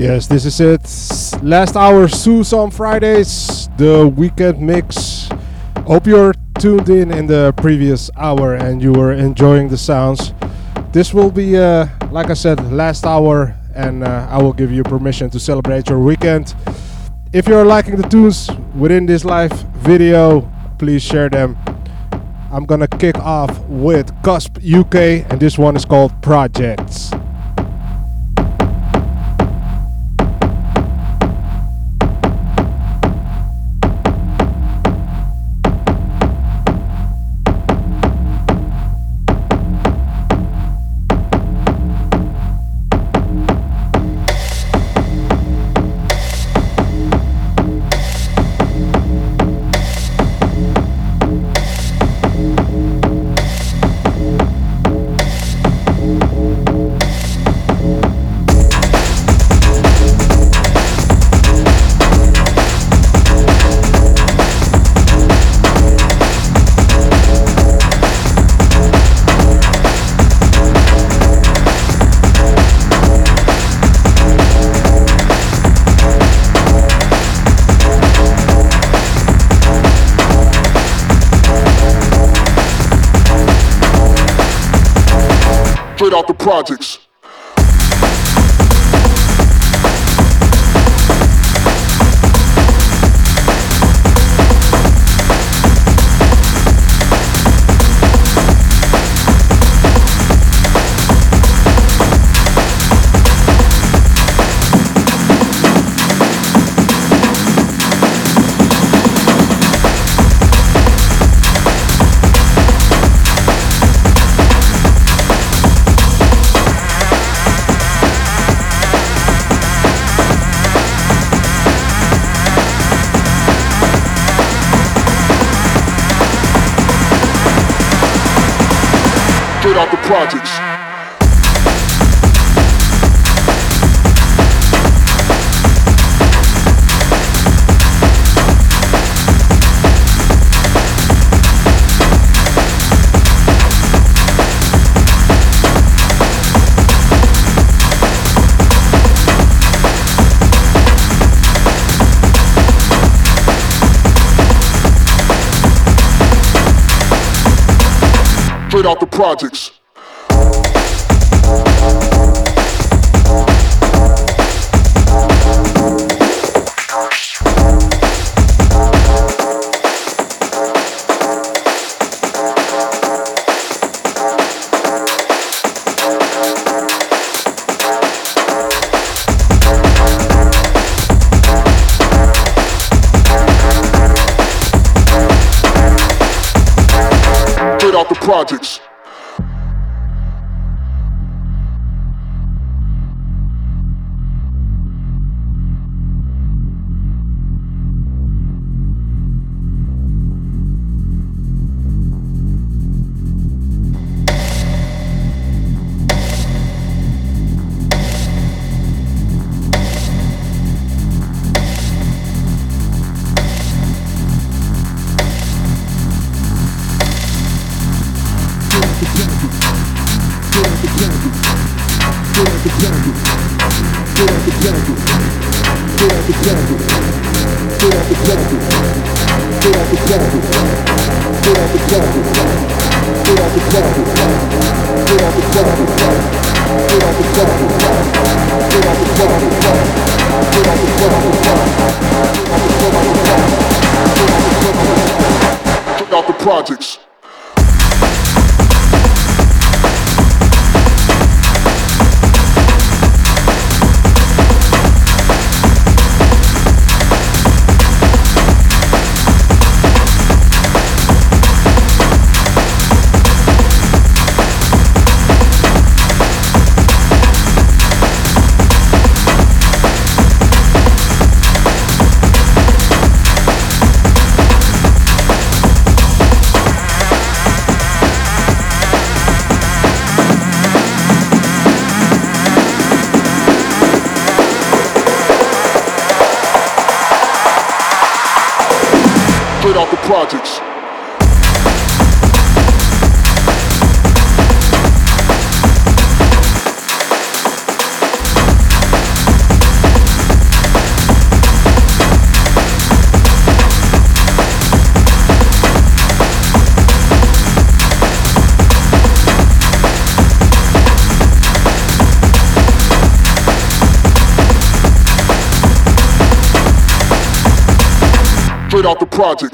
Yes, this is it. Last hour, Suits on Fridays, the weekend mix. Hope you're tuned in in the previous hour and you were enjoying the sounds. This will be, uh, like I said, last hour, and uh, I will give you permission to celebrate your weekend. If you're liking the tunes within this live video, please share them. I'm gonna kick off with Cusp UK, and this one is called Projects. Projects. Projects. Straight out the projects. projects. Straight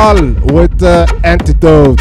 uh, with uh, Antidote.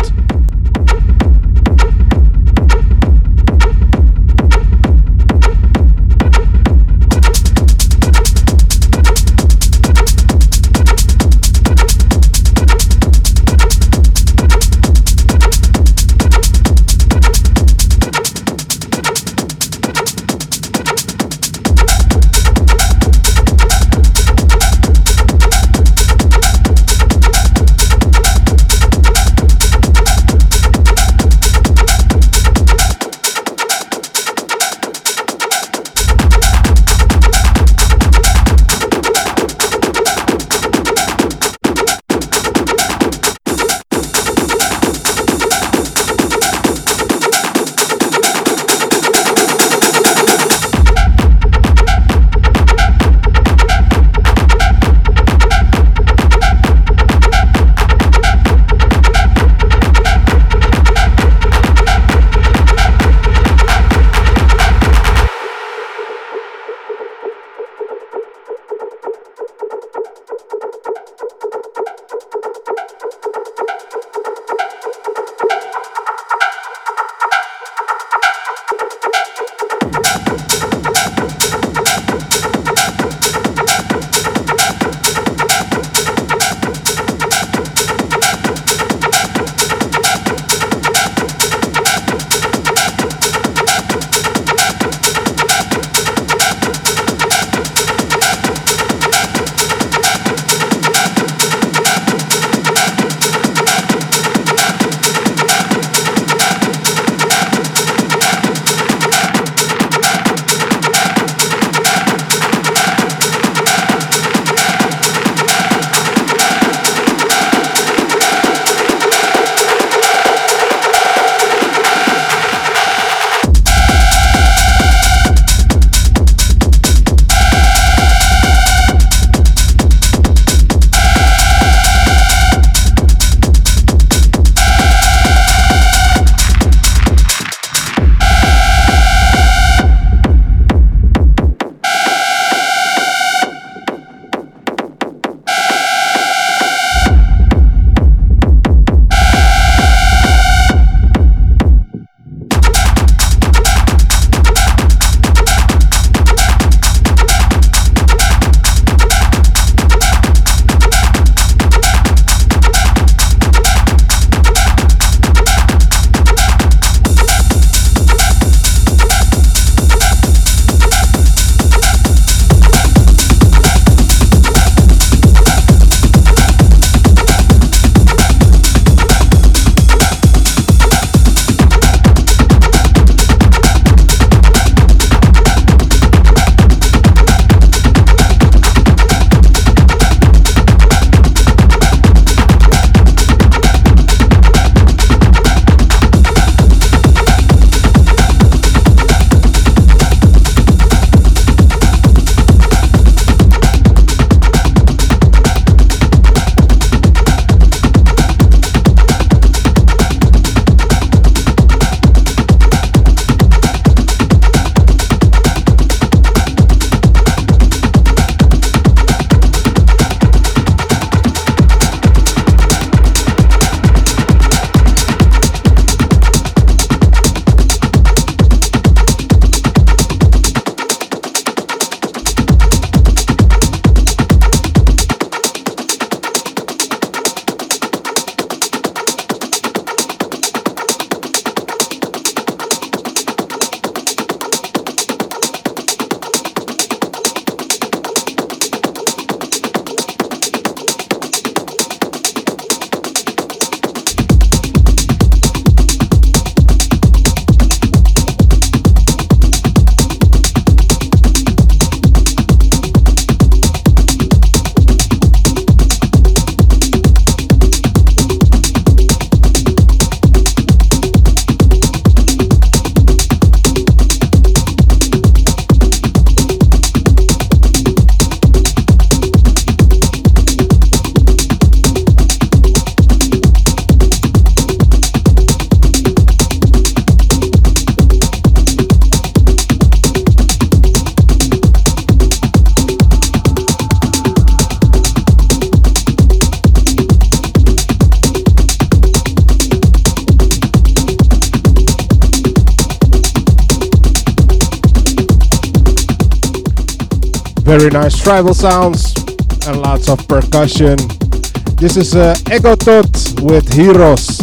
Very nice tribal sounds and lots of percussion. This is uh, Ego Tot with Heroes.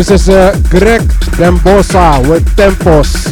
This is uh, Greg Dembosa with Tempos.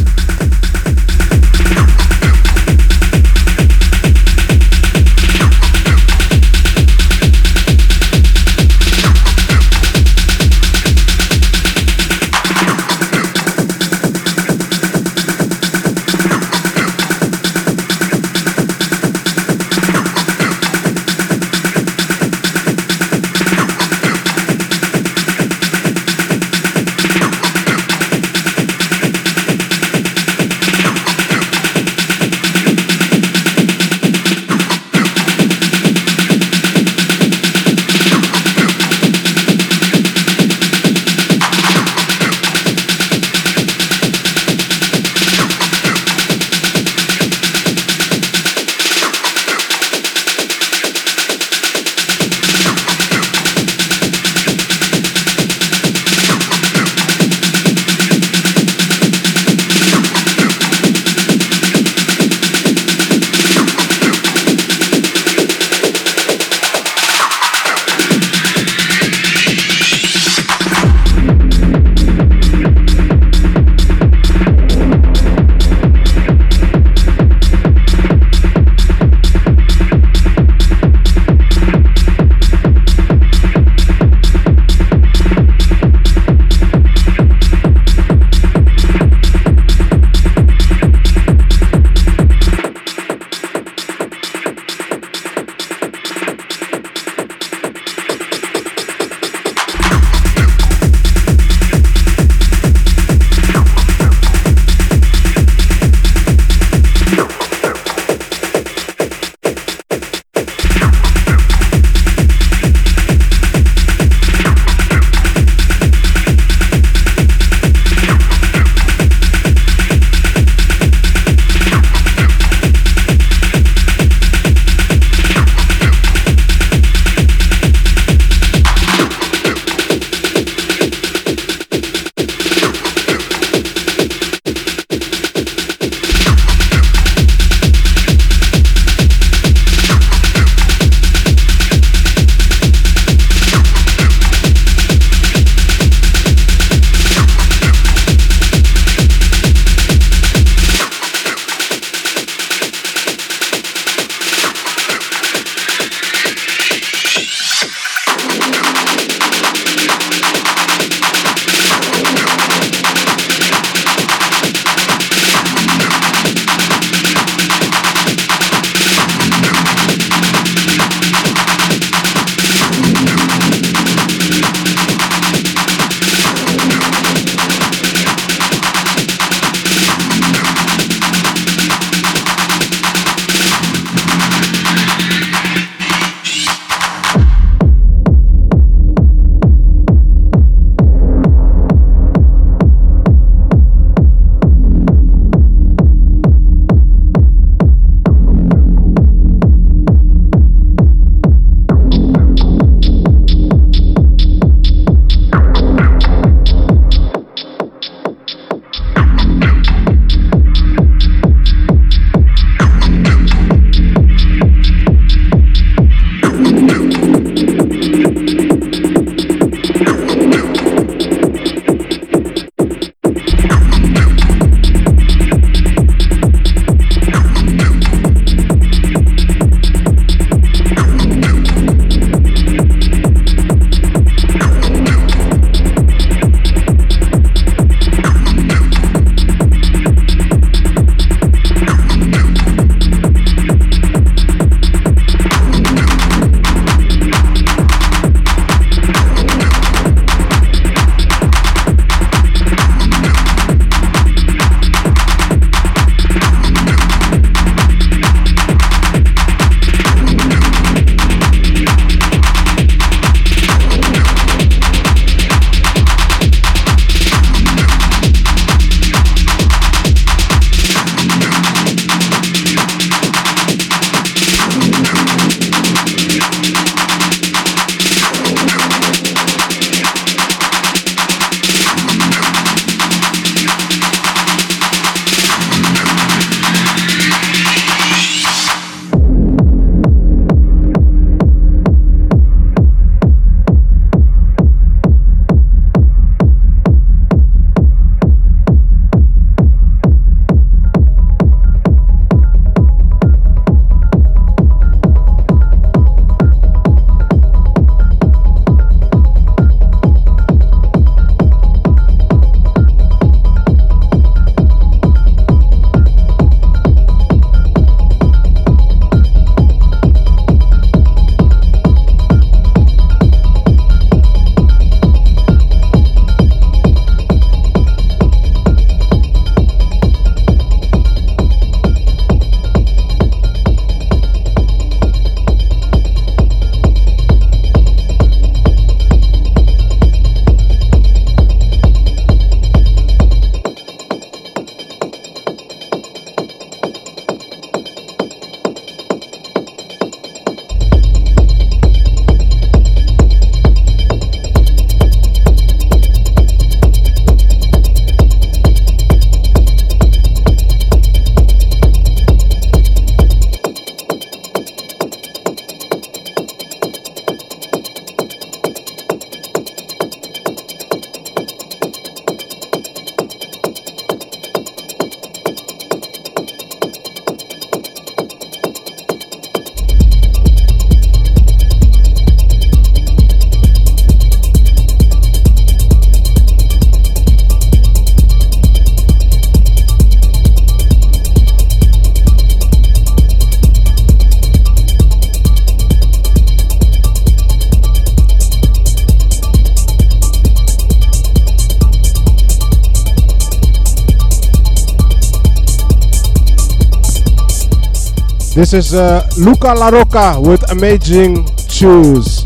This is uh, Luca La Rocca with Amazing Shoes.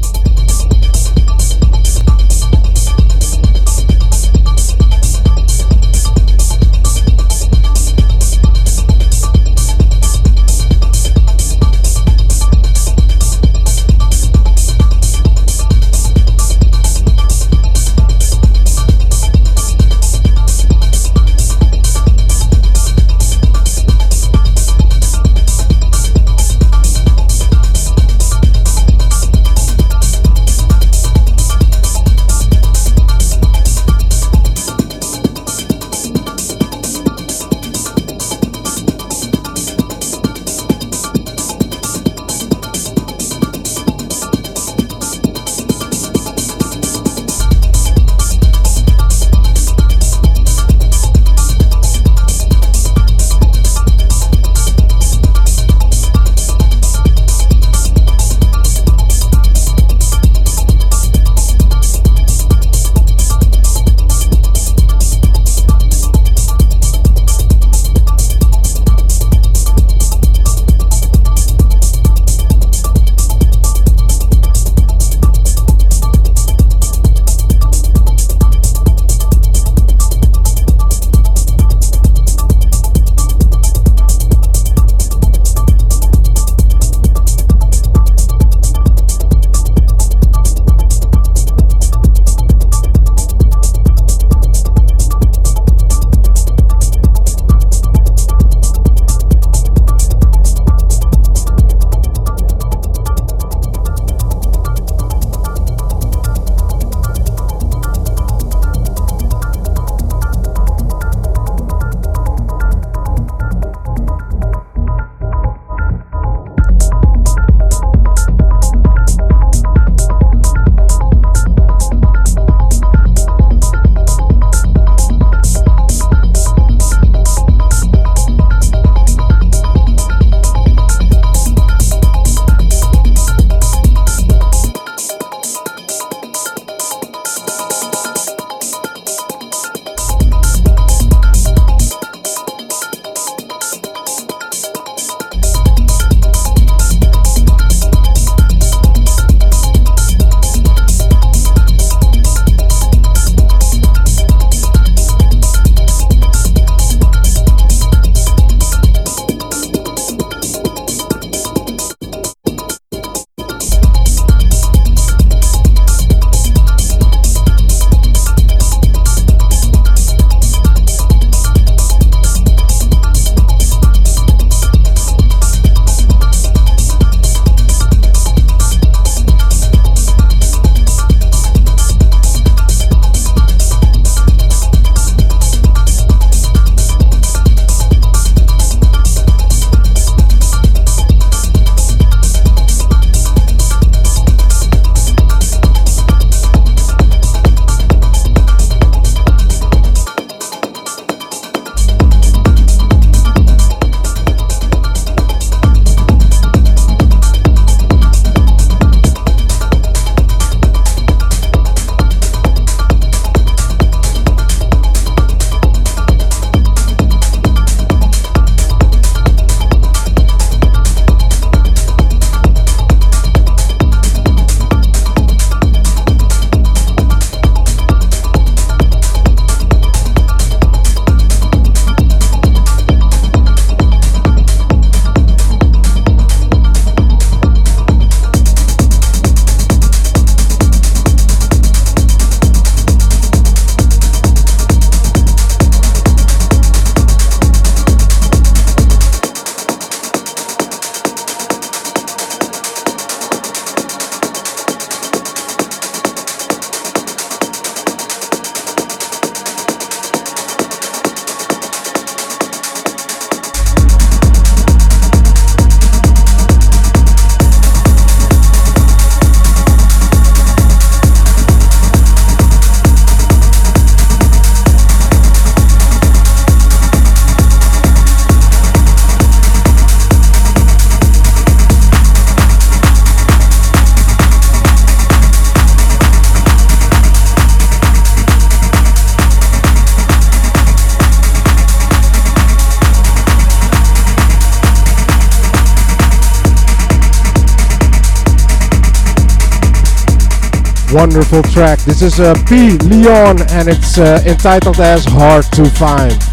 Wonderful track. This is uh, P. Leon and it's uh, entitled as Hard to Find.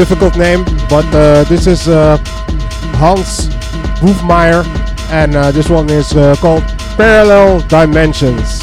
Difficult name, but uh, this is uh, Hans Wolfmeyer, and uh, this one is uh, called Parallel Dimensions.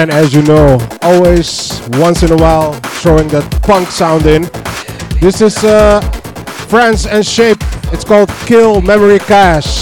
And as you know, always once in a while throwing that punk sound in. This is uh, Franz and Shape. It's called Kill Memory Cache.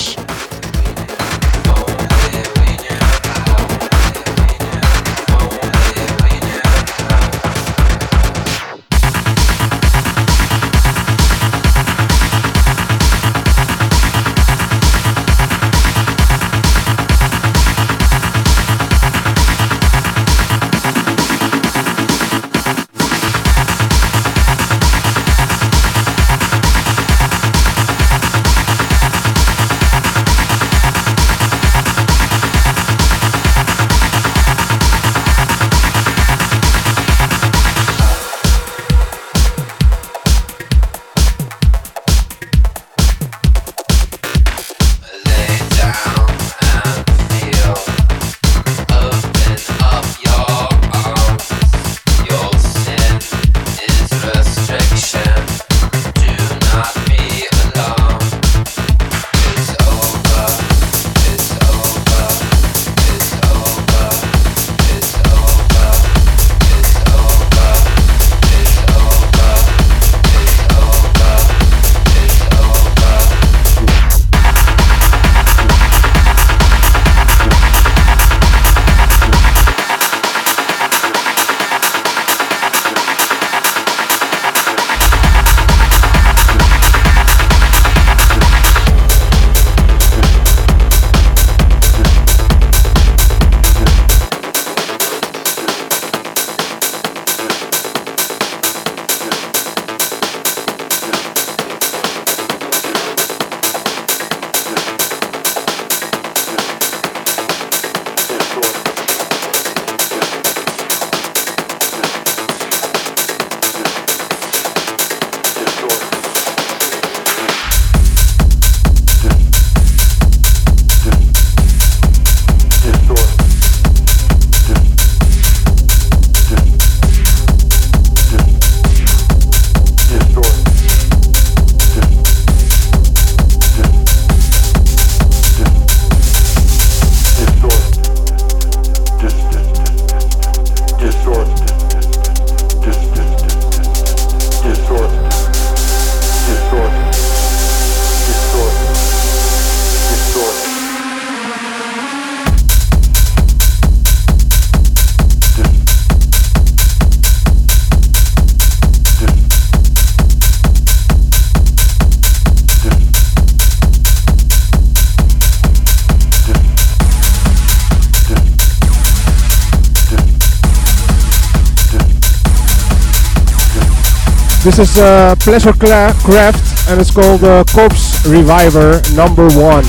This is uh, Pleasurekraft and it's called uh, Corpse Reviver number one.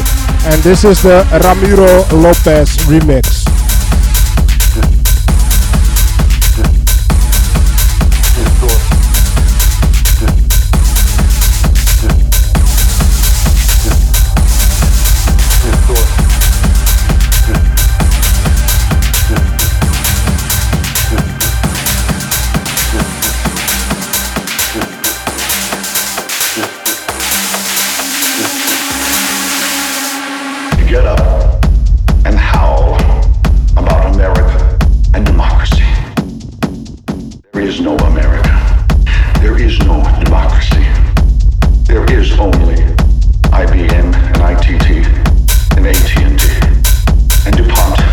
And this is the Ramiro Lopez remix. get up and howl about America and democracy. There is no America. There is no democracy. There is only IBM and ITT and AT&T and DuPont.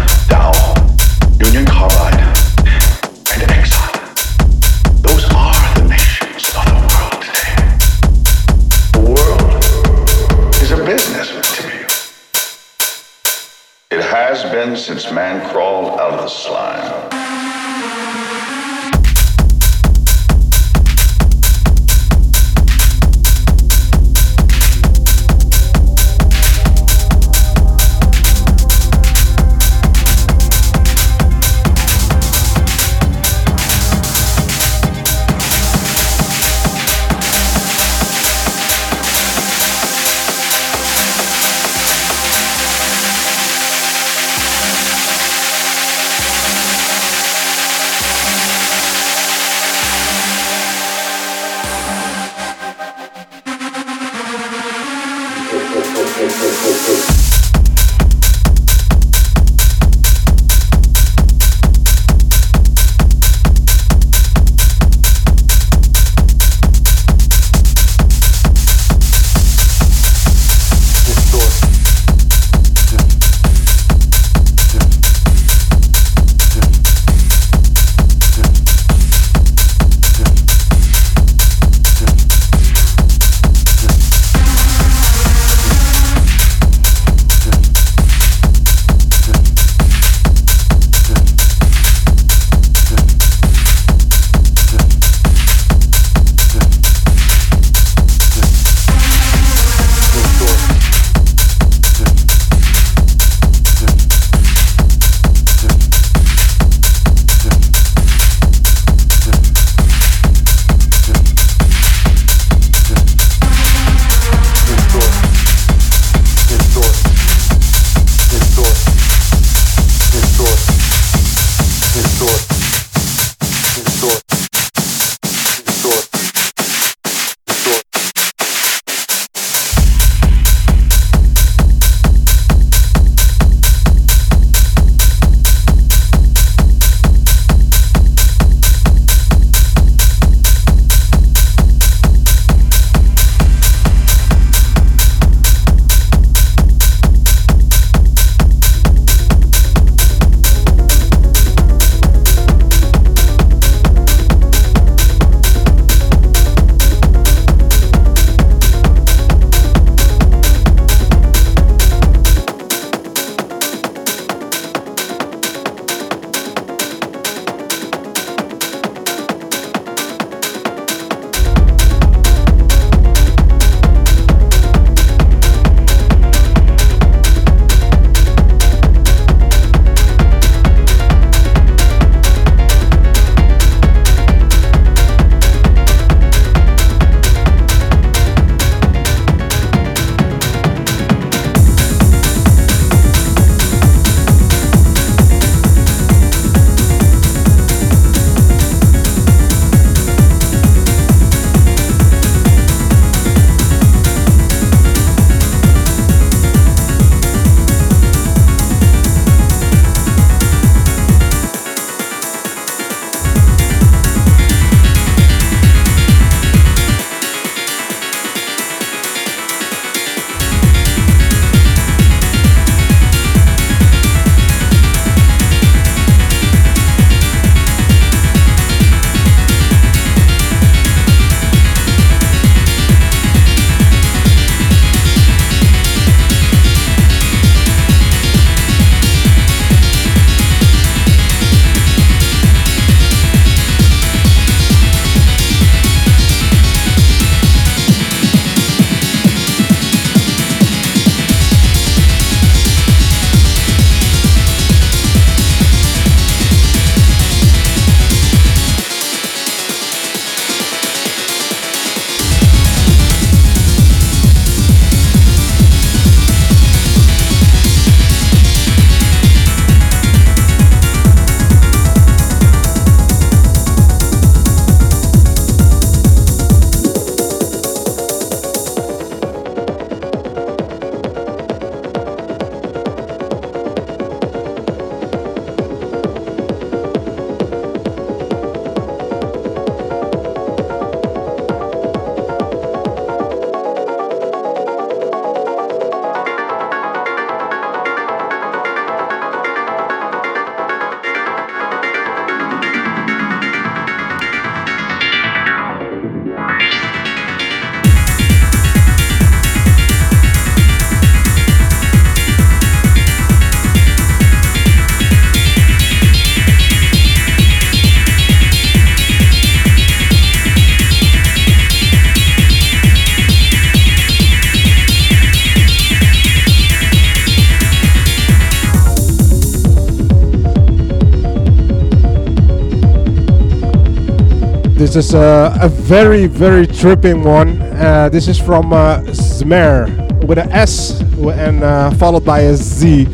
Is uh, a very, very tripping one. Uh, this is from uh, Zmer with an S and uh, followed by a Z.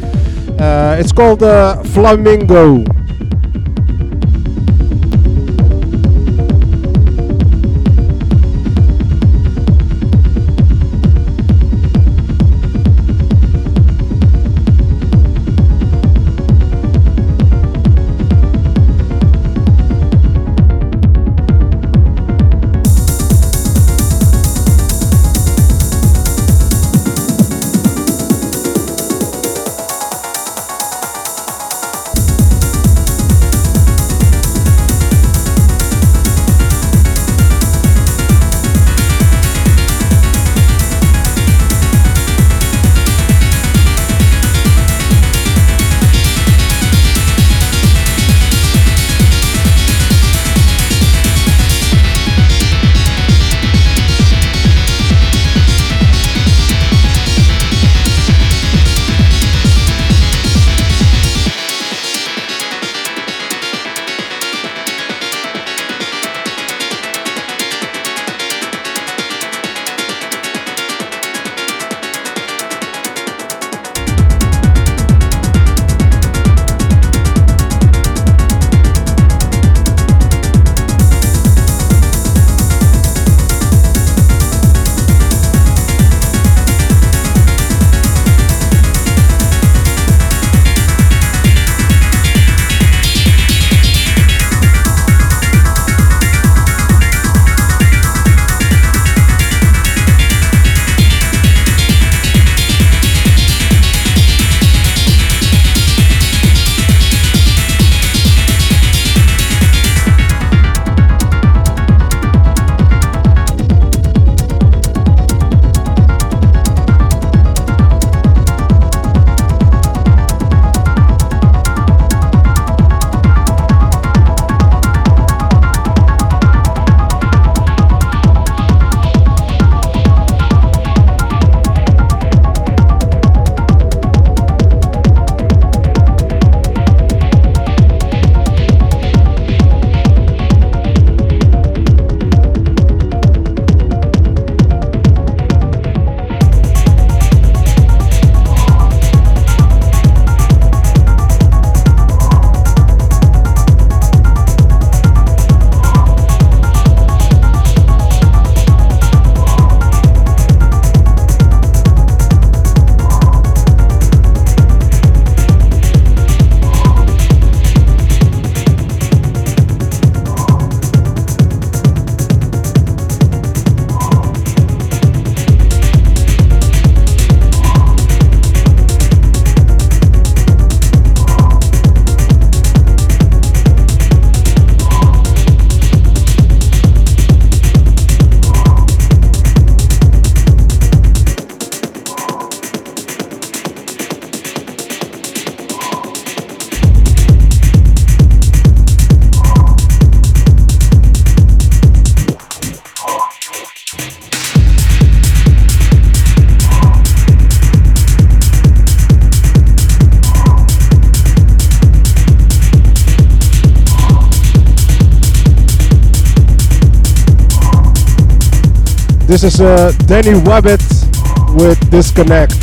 Uh, it's called Flamingo. This is uh, Danny Wabbit with Disconnect.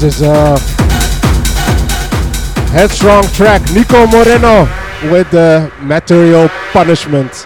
This is a headstrong track. Nico Moreno with the material punishment.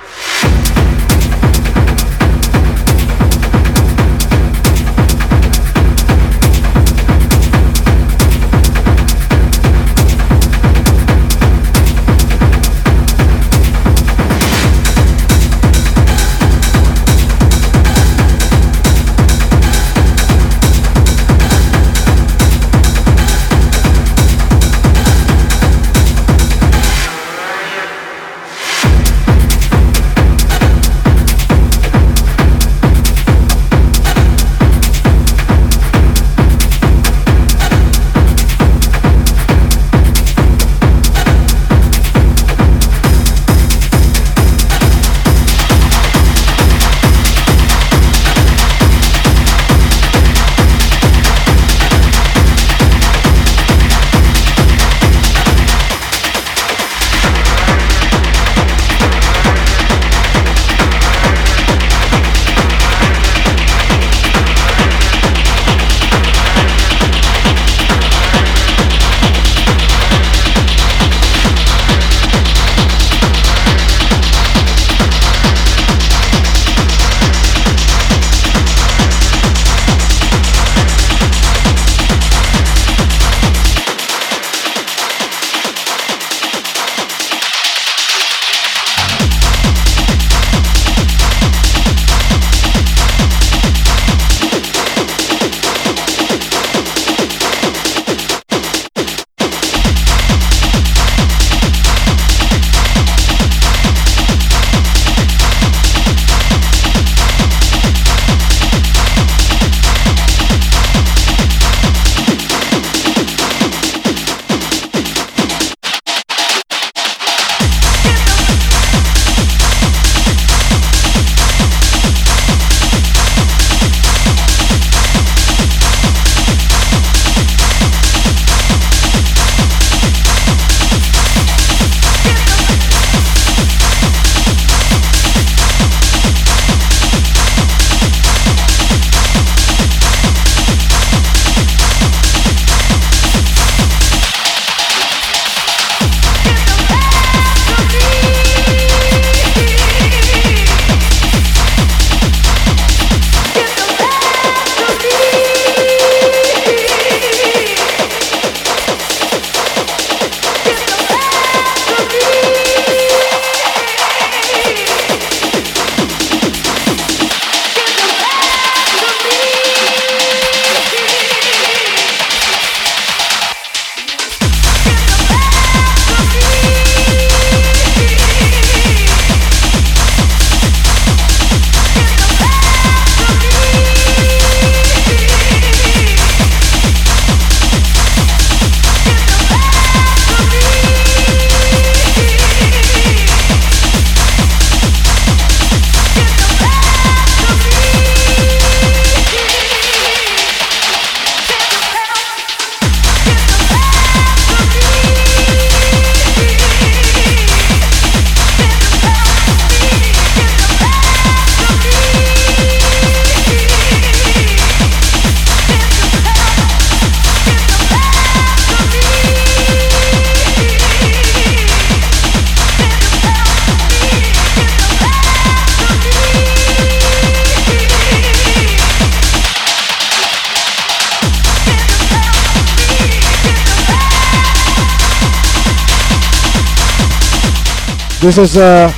This is uh,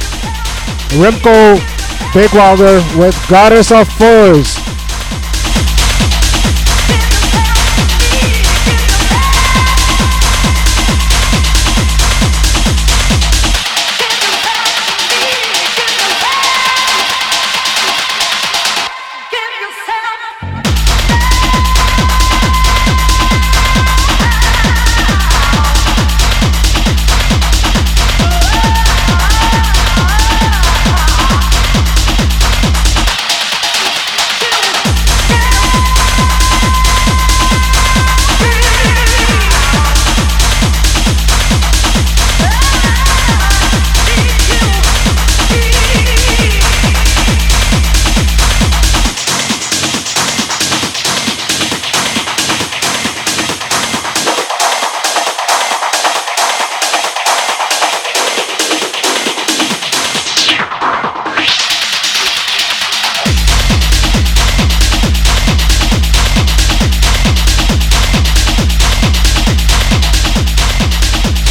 Remco Beekwilder with Goddess of Force.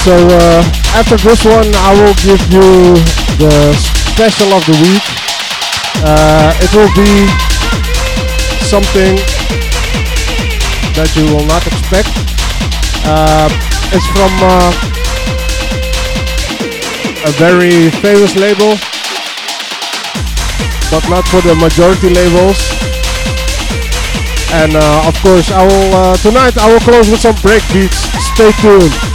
So uh, after this one, I will give you the special of the week. Uh, it will be something that you will not expect. Uh, it's from uh, a very famous label, but not for the majority labels. And uh, of course, I will uh, tonight I will close with some break beats. Stay tuned.